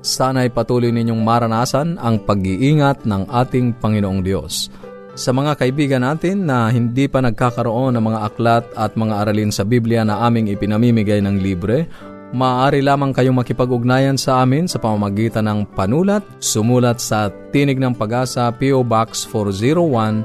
Sana'y patuloy ninyong maranasan ang pag-iingat ng ating Panginoong Diyos. Sa mga kaibigan natin na hindi pa nagkakaroon ng mga aklat at mga aralin sa Biblia na aming ipinamimigay ng libre, maaari lamang kayong makipag-ugnayan sa amin sa pamamagitan ng panulat, sumulat sa Tinig ng Pag-asa PO Box 401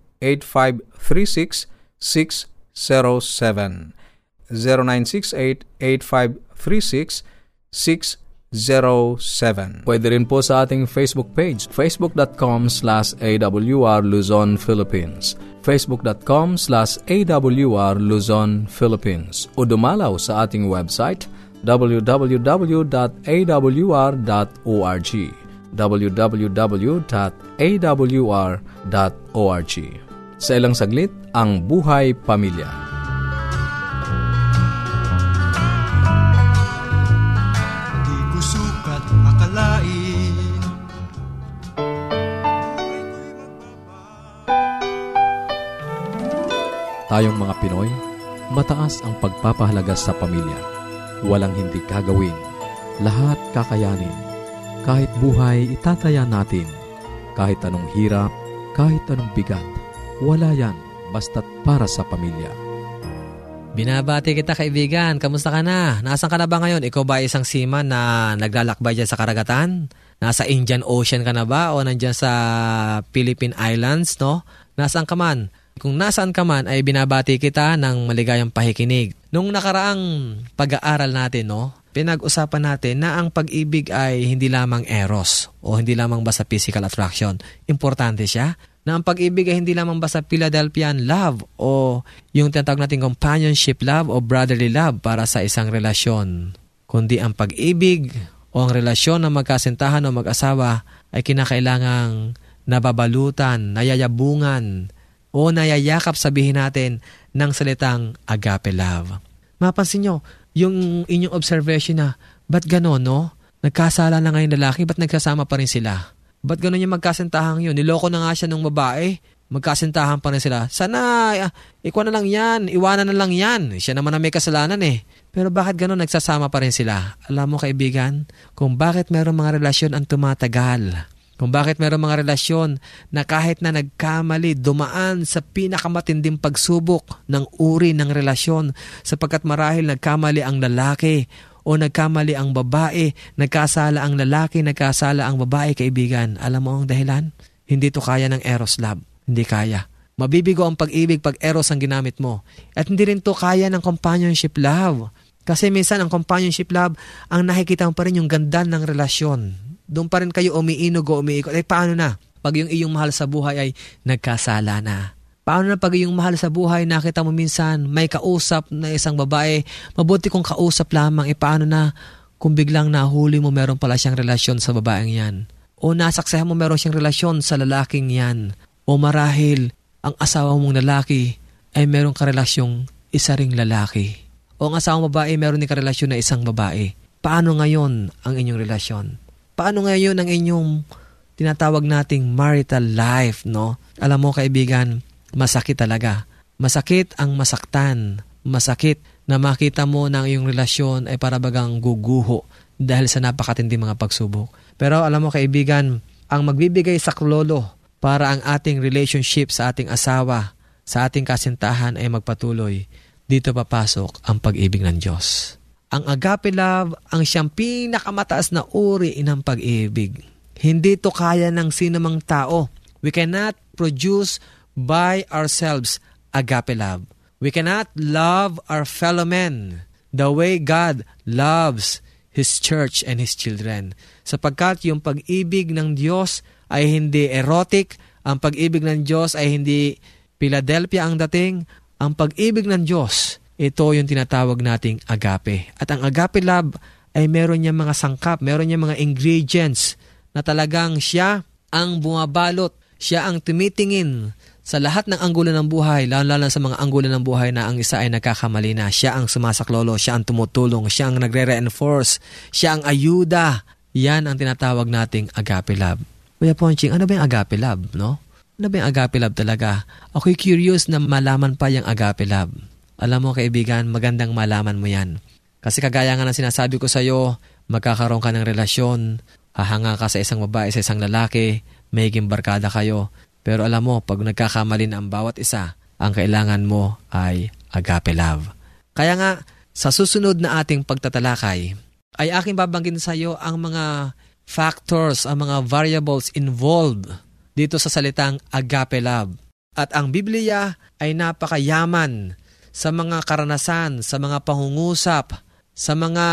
0968-8536-607. 0968-8536-607. Pwede rin po sa ating Facebook page, facebook.com slash awr Luzon, Philippines facebook.com slash awr Luzon, Philippines o dumalaw sa ating website www.awr.org www.awr.org sa ilang saglit, ang buhay pamilya. Di ko sukat akalain Tayong mga Pinoy, mataas ang pagpapahalaga sa pamilya. Walang hindi kagawin. Lahat kakayanin. Kahit buhay, itataya natin. Kahit anong hirap, kahit anong bigat wala yan, basta't para sa pamilya. Binabati kita kaibigan, kamusta ka na? Nasaan ka na ba ngayon? Ikaw ba isang seaman na naglalakbay dyan sa karagatan? Nasa Indian Ocean ka na ba o nandyan sa Philippine Islands, no? Nasaan ka man? Kung nasaan ka man ay binabati kita ng maligayang pahikinig. Nung nakaraang pag-aaral natin, no? Pinag-usapan natin na ang pag-ibig ay hindi lamang eros o hindi lamang basta physical attraction. Importante siya na ang pag-ibig ay hindi lamang basta Philadelphian love o yung tinatawag natin companionship love o brotherly love para sa isang relasyon, kundi ang pag-ibig o ang relasyon ng magkasintahan o mag-asawa ay kinakailangang nababalutan, nayayabungan, o nayayakap sabihin natin ng salitang agape love. Mapansin nyo, yung inyong observation na, ba't gano'n, no? Nagkasala na ngayon lalaki, ba't nagsasama pa rin sila? Ba't ganun yung magkasintahan yun? Niloko na nga siya ng babae. Magkasintahan pa rin sila. Sana, uh, ikaw na lang yan. Iwanan na lang yan. Siya naman ang may kasalanan eh. Pero bakit ganun nagsasama pa rin sila? Alam mo kaibigan, kung bakit meron mga relasyon ang tumatagal. Kung bakit meron mga relasyon na kahit na nagkamali, dumaan sa pinakamatinding pagsubok ng uri ng relasyon sapagkat marahil nagkamali ang lalaki o nagkamali ang babae, nagkasala ang lalaki, nagkasala ang babae, kaibigan. Alam mo ang dahilan? Hindi to kaya ng eros love. Hindi kaya. Mabibigo ang pag-ibig pag eros ang ginamit mo. At hindi rin to kaya ng companionship love. Kasi minsan ang companionship love, ang nakikita mo pa rin yung ganda ng relasyon. Doon pa rin kayo umiinog o umiikot. Eh paano na? Pag yung iyong mahal sa buhay ay nagkasala na Paano na pag yung mahal sa buhay, nakita mo minsan, may kausap na isang babae, mabuti kung kausap lamang, e paano na kung biglang nahuli mo meron pala siyang relasyon sa babaeng yan? O nasaksahan mo meron siyang relasyon sa lalaking yan? O marahil, ang asawa mong lalaki ay meron karelasyong isa ring lalaki? O ang asawang babae meron din karelasyon na isang babae? Paano ngayon ang inyong relasyon? Paano ngayon ang inyong tinatawag nating marital life, no? Alam mo kaibigan, masakit talaga. Masakit ang masaktan. Masakit na makita mo na ang iyong relasyon ay para bagang guguho dahil sa napakatindi mga pagsubok. Pero alam mo kaibigan, ang magbibigay saklolo para ang ating relationship sa ating asawa, sa ating kasintahan ay magpatuloy, dito papasok ang pag-ibig ng Diyos. Ang agape love ang siyang pinakamataas na uri ng pag-ibig. Hindi to kaya ng sinamang tao. We cannot produce by ourselves agape love. We cannot love our fellow men the way God loves His church and His children. Sapagkat yung pag-ibig ng Diyos ay hindi erotic, ang pag-ibig ng Diyos ay hindi Philadelphia ang dating, ang pag-ibig ng Diyos, ito yung tinatawag nating agape. At ang agape love ay meron niya mga sangkap, meron niya mga ingredients na talagang siya ang bumabalot, siya ang tumitingin sa lahat ng anggulo ng buhay, lalo-lalo sa mga anggulo ng buhay na ang isa ay nagkakamali na, siya ang sumasaklolo, siya ang tumutulong, siya ang nagre-reinforce, siya ang ayuda. Yan ang tinatawag nating agape love. Kuya Ponching, ano ba yung agape love, no? Ano ba yung agape love talaga? Ako'y curious na malaman pa yung agape love. Alam mo kaibigan, magandang malaman mo yan. Kasi kagaya nga ng sinasabi ko sa'yo, magkakaroon ka ng relasyon, hahanga ka sa isang babae, sa isang lalaki, may barkada kayo, pero alam mo, pag nagkakamali na ang bawat isa, ang kailangan mo ay agape love. Kaya nga, sa susunod na ating pagtatalakay, ay aking babanggitin sa iyo ang mga factors, ang mga variables involved dito sa salitang agape love. At ang Biblia ay napakayaman sa mga karanasan, sa mga pangungusap, sa mga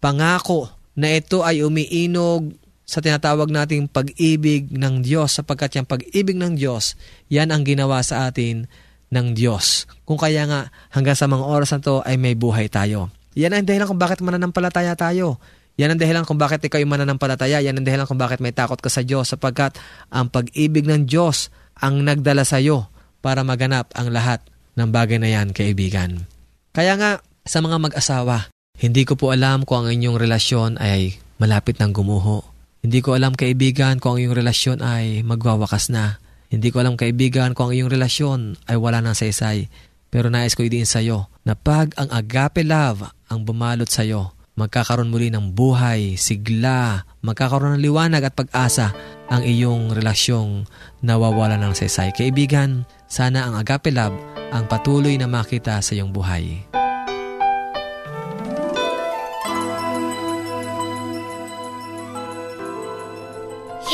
pangako na ito ay umiinog sa tinatawag nating pag-ibig ng Diyos sapagkat yung pag-ibig ng Diyos, yan ang ginawa sa atin ng Diyos. Kung kaya nga hanggang sa mga oras na to ay may buhay tayo. Yan ang dahilan kung bakit mananampalataya tayo. Yan ang dahilan kung bakit ikaw ay mananampalataya. Yan ang dahilan kung bakit may takot ka sa Diyos sapagkat ang pag-ibig ng Diyos ang nagdala sa iyo para maganap ang lahat ng bagay na yan, kaibigan. Kaya nga, sa mga mag-asawa, hindi ko po alam kung ang inyong relasyon ay malapit ng gumuho hindi ko alam kaibigan kung ang iyong relasyon ay magwawakas na. Hindi ko alam kaibigan kung ang iyong relasyon ay wala nang saysay. Pero nais ko idiin sa iyo na pag ang agape love ang bumalot sa iyo, magkakaroon muli ng buhay, sigla, magkakaroon ng liwanag at pag-asa ang iyong relasyong nawawala ng saysay. Kaibigan, sana ang agape love ang patuloy na makita sa iyong buhay.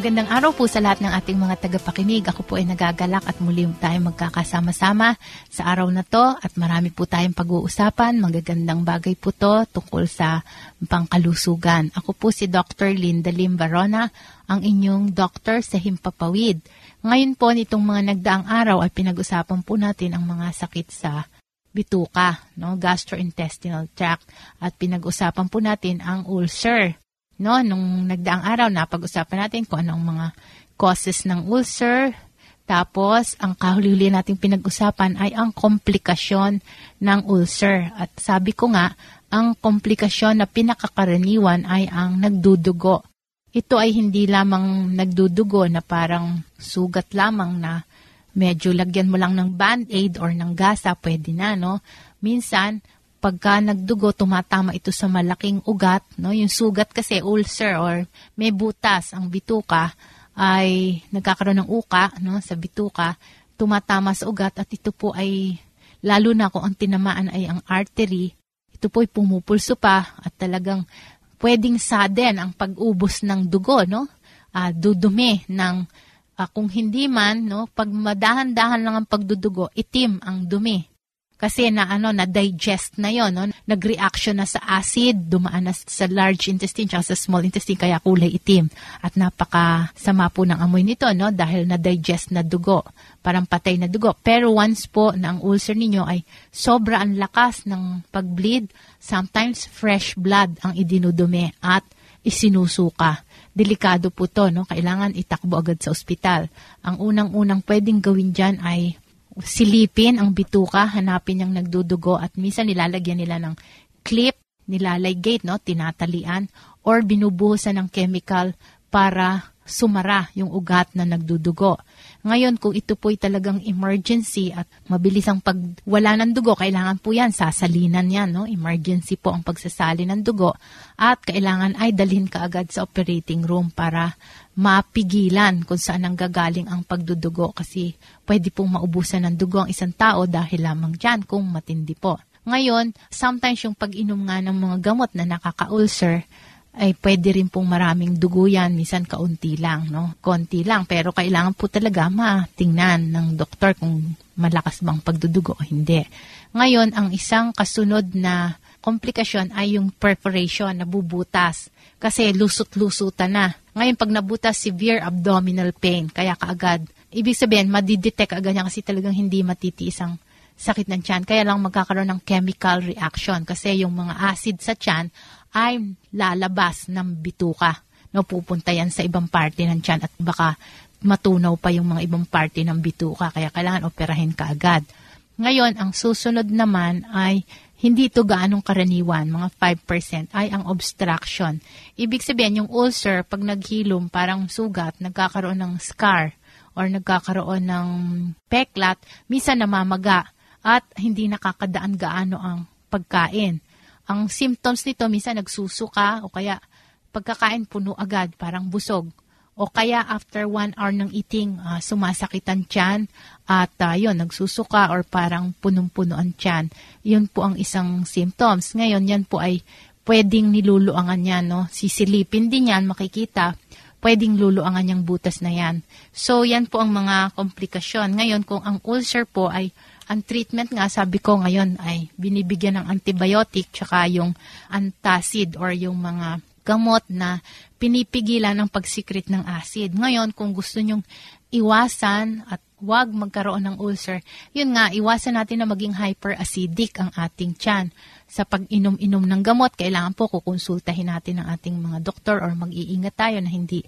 Magandang araw po sa lahat ng ating mga tagapakinig. Ako po ay nagagalak at muli tayong magkakasama-sama sa araw na to at marami po tayong pag-uusapan. Magagandang bagay po to tungkol sa pangkalusugan. Ako po si Dr. Linda Lim Barona, ang inyong doktor sa Himpapawid. Ngayon po nitong mga nagdaang araw ay pinag-usapan po natin ang mga sakit sa bituka, no, gastrointestinal tract at pinag-usapan po natin ang ulcer. No, nung nagdaang araw, napag-usapan natin kung anong mga causes ng ulcer. Tapos, ang kahuli-huli nating pinag-usapan ay ang komplikasyon ng ulcer. At sabi ko nga, ang komplikasyon na pinakakaraniwan ay ang nagdudugo ito ay hindi lamang nagdudugo na parang sugat lamang na medyo lagyan mo lang ng band-aid or ng gasa, pwede na, no? Minsan, pagka nagdugo, tumatama ito sa malaking ugat, no? Yung sugat kasi, ulcer or may butas, ang bituka, ay nagkakaroon ng uka, no? Sa bituka, tumatama sa ugat at ito po ay, lalo na kung ang tinamaan ay ang artery, ito po ay pumupulso pa at talagang pwedeng sudden ang pag-ubos ng dugo, no? Uh, dudumi ng uh, kung hindi man, no, pag madahan-dahan lang ang pagdudugo, itim ang dumi. Kasi na ano na digest na 'yon, no? Nagreaction na sa acid, dumaan na sa large intestine sa small intestine kaya kulay itim. At napaka sama po ng amoy nito, no? Dahil na digest na dugo, parang patay na dugo. Pero once po na ang ulcer ninyo ay sobra ang lakas ng pag-bleed, sometimes fresh blood ang idinudumi at isinusuka. Delikado po to, no? Kailangan itakbo agad sa ospital. Ang unang-unang pwedeng gawin dyan ay silipin ang bituka, hanapin yung nagdudugo at minsan nilalagyan nila ng clip, nilaligate, no, tinatalian, or binubuhusan ng chemical para sumara yung ugat na nagdudugo. Ngayon, kung ito po'y talagang emergency at mabilis ang pagwala ng dugo, kailangan po yan, sasalinan yan, no? Emergency po ang pagsasali ng dugo at kailangan ay dalhin ka agad sa operating room para mapigilan kung saan ang gagaling ang pagdudugo kasi pwede pong maubusan ng dugo ang isang tao dahil lamang dyan kung matindi po. Ngayon, sometimes yung pag-inom nga ng mga gamot na nakaka-ulcer, ay pwede rin pong maraming dugo yan, minsan kaunti lang, no? Konti lang, pero kailangan po talaga matingnan ng doktor kung malakas bang pagdudugo o hindi. Ngayon, ang isang kasunod na komplikasyon ay yung perforation, nabubutas. Kasi lusot-lusutan na. Ngayon, pag nabutas, severe abdominal pain. Kaya kaagad, ibig sabihin, madidetect agad niya kasi talagang hindi matitiis ang sakit ng tiyan. Kaya lang magkakaroon ng chemical reaction kasi yung mga acid sa tiyan ay lalabas ng bituka. No, pupunta yan sa ibang parte ng tiyan at baka matunaw pa yung mga ibang parte ng bituka. Kaya kailangan operahin ka agad. Ngayon, ang susunod naman ay hindi ito gaanong karaniwan, mga 5%, ay ang obstruction. Ibig sabihin, yung ulcer, pag naghilom, parang sugat, nagkakaroon ng scar or nagkakaroon ng peklat, minsan namamaga at hindi nakakadaan gaano ang pagkain. Ang symptoms nito, minsan nagsusuka o kaya pagkakain puno agad, parang busog. O kaya after one hour ng eating, uh, sumasakit ang tiyan at uh, yun, nagsusuka or parang punong-puno ang tiyan. Yun po ang isang symptoms. Ngayon, yan po ay pwedeng niluluangan yan. No? Sisilipin din yan, makikita pwedeng luluangan yung butas na yan. So, yan po ang mga komplikasyon. Ngayon, kung ang ulcer po ay ang treatment nga, sabi ko ngayon ay binibigyan ng antibiotic tsaka yung antacid or yung mga gamot na pinipigilan ang pagsikrit ng acid. Ngayon, kung gusto nyong iwasan at huwag magkaroon ng ulcer, yun nga, iwasan natin na maging hyperacidic ang ating tiyan. Sa pag-inom-inom ng gamot, kailangan po kukonsultahin natin ang ating mga doktor or mag-iingat tayo na hindi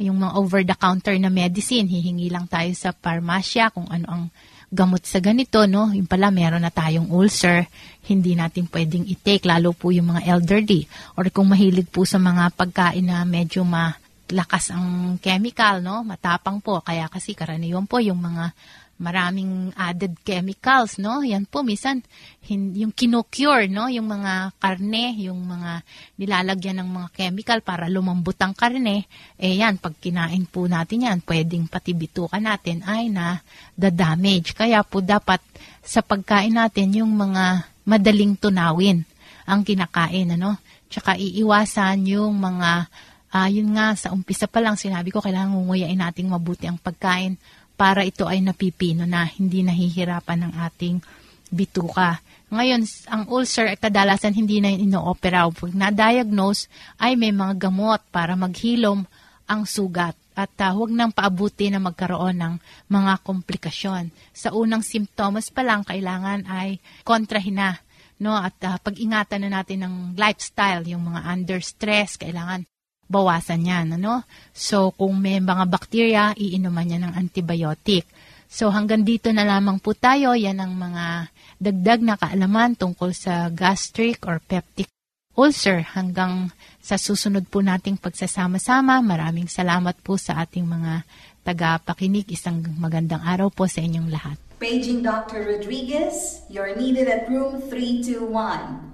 yung mga over-the-counter na medicine, hihingi lang tayo sa parmasya kung ano ang gamot sa ganito, no? Yung pala, meron na tayong ulcer, hindi natin pwedeng i-take, lalo po yung mga elderly. Or kung mahilig po sa mga pagkain na medyo malakas ang chemical, no? Matapang po. Kaya kasi karaniwan po yung mga maraming added chemicals, no? Yan po, minsan, hin, yung kinocure, no? Yung mga karne, yung mga nilalagyan ng mga chemical para lumambot ang karne, eh yan, pag kinain po natin yan, pwedeng pati bituka natin ay na da-damage. Kaya po dapat sa pagkain natin yung mga madaling tunawin ang kinakain, ano? Tsaka iiwasan yung mga, uh, yun nga, sa umpisa pa lang sinabi ko, kailangan ngunguyain nating mabuti ang pagkain para ito ay napipino na hindi nahihirapan ng ating bituka. Ngayon, ang ulcer ay kadalasan hindi na inoopera. Pag na-diagnose, ay may mga gamot para maghilom ang sugat at uh, huwag nang paabuti na magkaroon ng mga komplikasyon. Sa unang simptomas pa lang, kailangan ay kontrahin na. No? At uh, pag-ingatan na natin ng lifestyle, yung mga under stress, kailangan bawasan yan. Ano? So, kung may mga bakterya, iinuman niya ng antibiotic. So, hanggang dito na lamang po tayo. Yan ang mga dagdag na kaalaman tungkol sa gastric or peptic ulcer hanggang sa susunod po nating pagsasama-sama. Maraming salamat po sa ating mga tagapakinig. Isang magandang araw po sa inyong lahat. Paging Dr. Rodriguez, you're needed at room 321.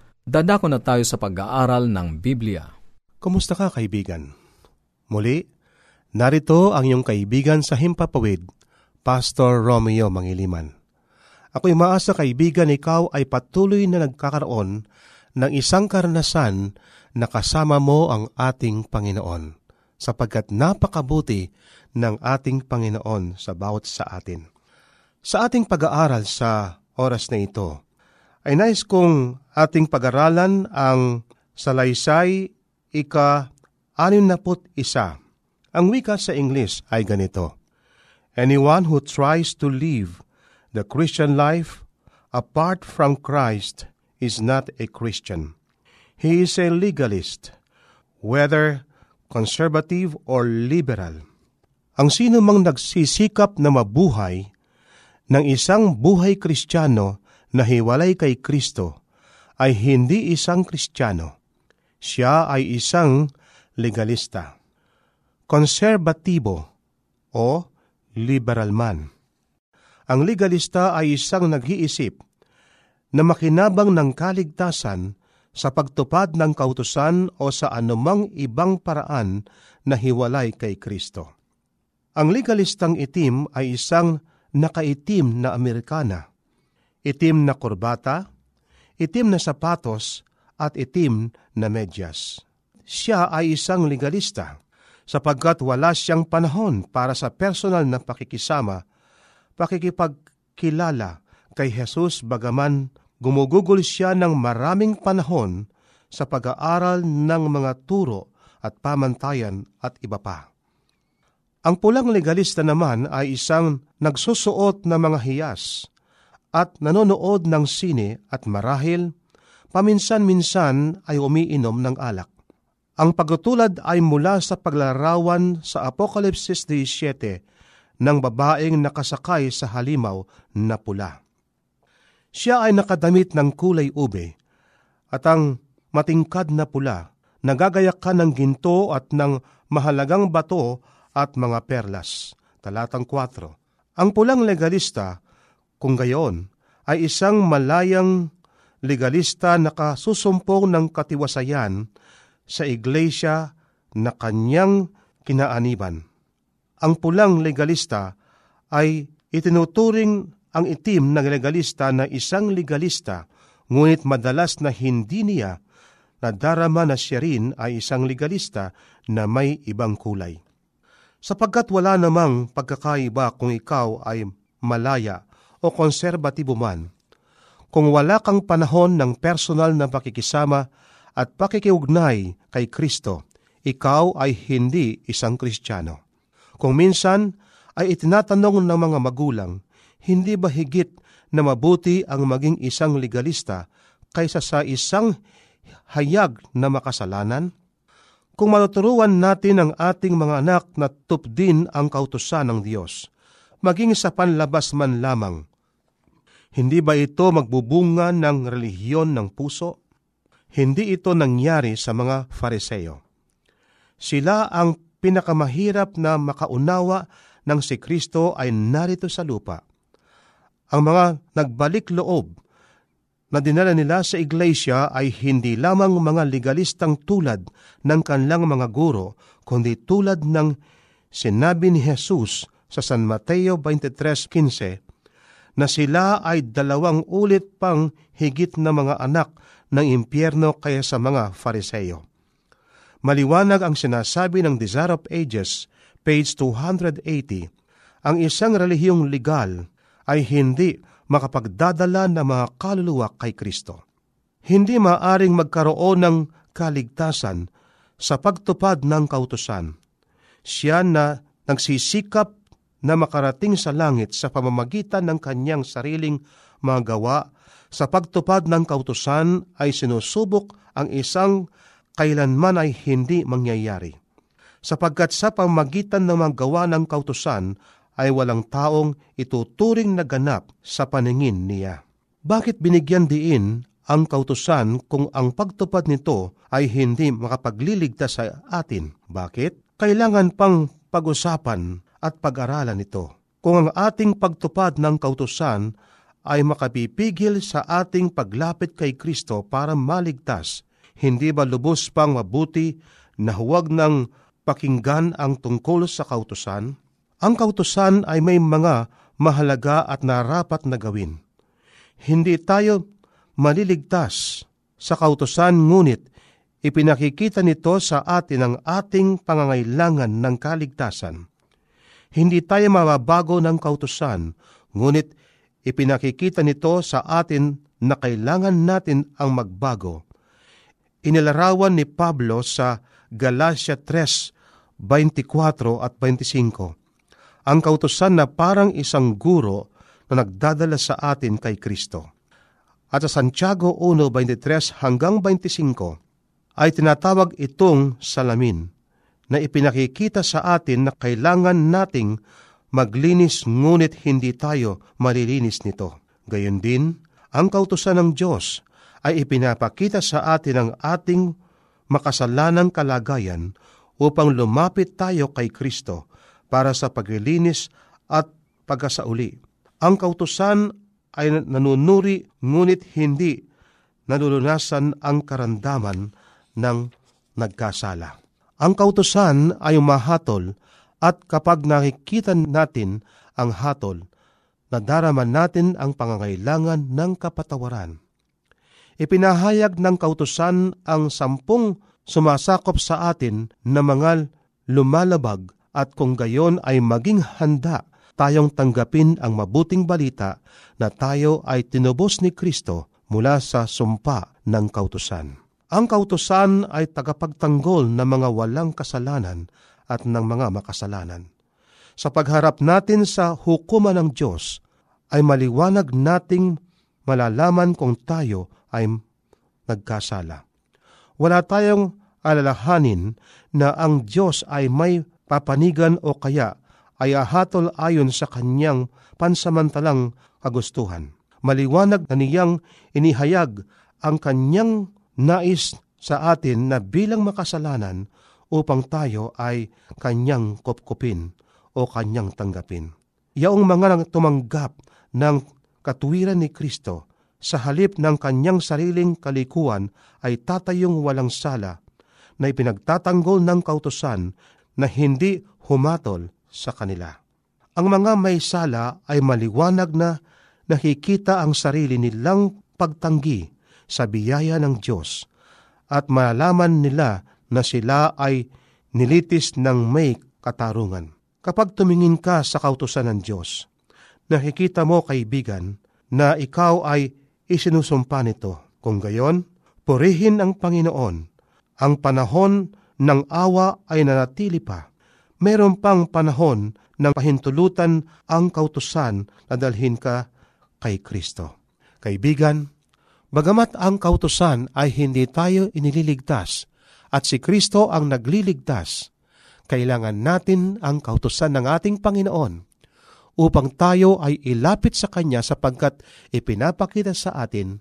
Dadako na tayo sa pag-aaral ng Biblia. Kumusta ka, kaibigan? Muli, narito ang iyong kaibigan sa Himpapawid, Pastor Romeo Mangiliman. Ako'y maasa kaibigan ikaw ay patuloy na nagkakaroon ng isang karanasan na kasama mo ang ating Panginoon, sapagkat napakabuti ng ating Panginoon sa bawat sa atin. Sa ating pag-aaral sa oras na ito, ay nais kong ating pag-aralan ang salaysay ika naput isa. Ang wika sa English ay ganito, Anyone who tries to live the Christian life apart from Christ is not a Christian. He is a legalist, whether conservative or liberal. Ang sino mang nagsisikap na mabuhay ng isang buhay kristyano na hiwalay kay Kristo ay hindi isang Kristiyano. Siya ay isang legalista, konserbatibo o liberal man. Ang legalista ay isang nag-iisip na makinabang ng kaligtasan sa pagtupad ng kautusan o sa anumang ibang paraan na hiwalay kay Kristo. Ang legalistang itim ay isang nakaitim na Amerikana itim na kurbata, itim na sapatos, at itim na medyas. Siya ay isang legalista sapagkat wala siyang panahon para sa personal na pakikisama, pakikipagkilala kay Jesus bagaman gumugugol siya ng maraming panahon sa pag-aaral ng mga turo at pamantayan at iba pa. Ang pulang legalista naman ay isang nagsusuot na mga hiyas at nanonood ng sine at marahil, paminsan-minsan ay umiinom ng alak. Ang pagtutulad ay mula sa paglarawan sa Apokalipsis 17 ng babaeng nakasakay sa halimaw na pula. Siya ay nakadamit ng kulay ube at ang matingkad na pula nagagayak ka ng ginto at ng mahalagang bato at mga perlas. Talatang 4. Ang pulang legalista kung gayon, ay isang malayang legalista na kasusumpong ng katiwasayan sa iglesia na kanyang kinaaniban. Ang pulang legalista ay itinuturing ang itim na legalista na isang legalista, ngunit madalas na hindi niya nadarama na siya rin ay isang legalista na may ibang kulay. Sapagkat wala namang pagkakaiba kung ikaw ay malaya o konserbatibo man, kung wala kang panahon ng personal na pakikisama at pakikiugnay kay Kristo, ikaw ay hindi isang Kristiyano. Kung minsan ay itinatanong ng mga magulang, hindi ba higit na mabuti ang maging isang legalista kaysa sa isang hayag na makasalanan? Kung matuturuan natin ang ating mga anak na tupdin ang kautusan ng Diyos, maging sa panlabas man lamang, hindi ba ito magbubunga ng relihiyon ng puso? Hindi ito nangyari sa mga Fariseo. Sila ang pinakamahirap na makaunawa ng si Kristo ay narito sa lupa. Ang mga nagbalik loob na dinala nila sa iglesia ay hindi lamang mga legalistang tulad ng kanilang mga guro, kundi tulad ng sinabi ni Jesus sa San Mateo 23.15 na sila ay dalawang ulit pang higit na mga anak ng impyerno kaya sa mga fariseyo. Maliwanag ang sinasabi ng Desire of Ages, page 280, ang isang relihiyong legal ay hindi makapagdadala ng mga kaluluwa kay Kristo. Hindi maaring magkaroon ng kaligtasan sa pagtupad ng kautusan. Siya na nagsisikap na makarating sa langit sa pamamagitan ng kanyang sariling mga gawa sa pagtupad ng kautusan ay sinusubok ang isang kailanman ay hindi mangyayari. Sapagkat sa pamamagitan ng mga gawa ng kautusan ay walang taong ituturing na ganap sa paningin niya. Bakit binigyan diin ang kautusan kung ang pagtupad nito ay hindi makapagliligtas sa atin? Bakit? Kailangan pang pag-usapan at pag-aralan ito. Kung ang ating pagtupad ng kautusan ay makapipigil sa ating paglapit kay Kristo para maligtas, hindi ba lubos pang mabuti na huwag ng pakinggan ang tungkol sa kautusan? Ang kautusan ay may mga mahalaga at narapat na gawin. Hindi tayo maliligtas sa kautusan ngunit ipinakikita nito sa atin ang ating pangangailangan ng kaligtasan. Hindi tayo mababago ng kautusan, ngunit ipinakikita nito sa atin na kailangan natin ang magbago. Inilarawan ni Pablo sa Galatia 3, 24 at 25 ang kautosan na parang isang guro na nagdadala sa atin kay Kristo. At sa Santiago 1.23 hanggang 25 ay tinatawag itong salamin na ipinakikita sa atin na kailangan nating maglinis ngunit hindi tayo malilinis nito. Gayon din, ang kautosan ng Diyos ay ipinapakita sa atin ang ating makasalanang kalagayan upang lumapit tayo kay Kristo para sa paglilinis at pagkasauli. Ang kautusan ay nanunuri ngunit hindi nalulunasan ang karandaman ng nagkasala. Ang kautusan ay umahatol at kapag nakikita natin ang hatol, nadaraman natin ang pangangailangan ng kapatawaran. Ipinahayag ng kautusan ang sampung sumasakop sa atin na mga lumalabag at kung gayon ay maging handa tayong tanggapin ang mabuting balita na tayo ay tinubos ni Kristo mula sa sumpa ng kautusan. Ang kautusan ay tagapagtanggol ng mga walang kasalanan at ng mga makasalanan. Sa pagharap natin sa hukuman ng Diyos, ay maliwanag nating malalaman kung tayo ay nagkasala. Wala tayong alalahanin na ang Diyos ay may papanigan o kaya ay ahatol ayon sa kanyang pansamantalang kagustuhan. Maliwanag na niyang inihayag ang kanyang nais sa atin na bilang makasalanan upang tayo ay kanyang kopkopin o kanyang tanggapin. Yaong mga tumanggap ng katuwiran ni Kristo sa halip ng kanyang sariling kalikuan ay tatayong walang sala na ipinagtatanggol ng kautosan na hindi humatol sa kanila. Ang mga may sala ay maliwanag na nakikita ang sarili nilang pagtanggi sa biyaya ng Diyos at malalaman nila na sila ay nilitis ng may katarungan. Kapag tumingin ka sa kautusan ng Diyos, nakikita mo kaibigan na ikaw ay isinusumpa nito. Kung gayon, purihin ang Panginoon. Ang panahon ng awa ay nanatili pa. Meron pang panahon ng pahintulutan ang kautusan na dalhin ka kay Kristo. Kaibigan, bagamat ang kautusan ay hindi tayo inililigtas at si Kristo ang nagliligtas, kailangan natin ang kautusan ng ating Panginoon upang tayo ay ilapit sa Kanya sapagkat ipinapakita sa atin,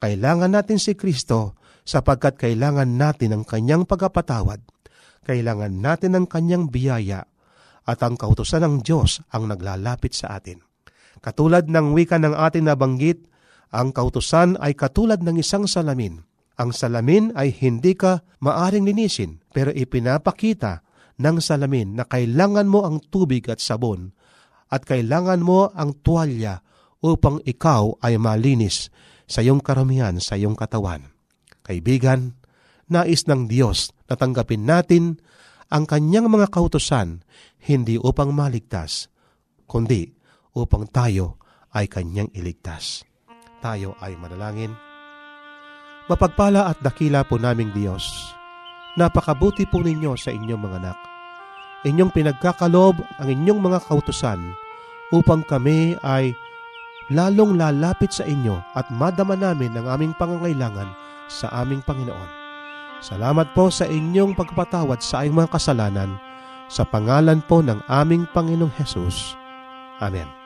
kailangan natin si Kristo sapagkat kailangan natin ang kanyang pagkapatawad, kailangan natin ang kanyang biyaya, at ang kautosan ng Diyos ang naglalapit sa atin. Katulad ng wika ng ating nabanggit, ang kautosan ay katulad ng isang salamin. Ang salamin ay hindi ka maaring linisin, pero ipinapakita ng salamin na kailangan mo ang tubig at sabon at kailangan mo ang tuwalya upang ikaw ay malinis sa iyong karamihan sa iyong katawan. Kaibigan, nais ng Diyos na tanggapin natin ang kanyang mga kautosan hindi upang maligtas, kundi upang tayo ay kanyang iligtas. Tayo ay manalangin. Mapagpala at dakila po naming Diyos. Napakabuti po ninyo sa inyong mga anak. Inyong pinagkakalob ang inyong mga kautusan upang kami ay lalong lalapit sa inyo at madama namin ang aming pangangailangan sa aming Panginoon. Salamat po sa inyong pagpatawad sa aming mga kasalanan sa pangalan po ng aming Panginoong Hesus. Amen.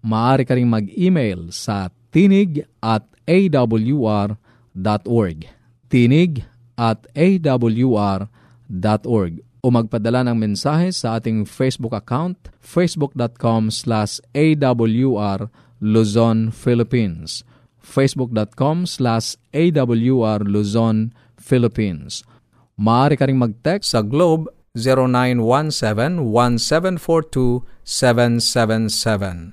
Maaari ka rin mag-email sa tinig at awr.org. Tinig at awr.org o magpadala ng mensahe sa ating Facebook account, facebook.com slash awr Luzon, Philippines. facebook.com slash awr Luzon, Philippines. Maaari ka rin mag-text sa Globe 0917-1742-777.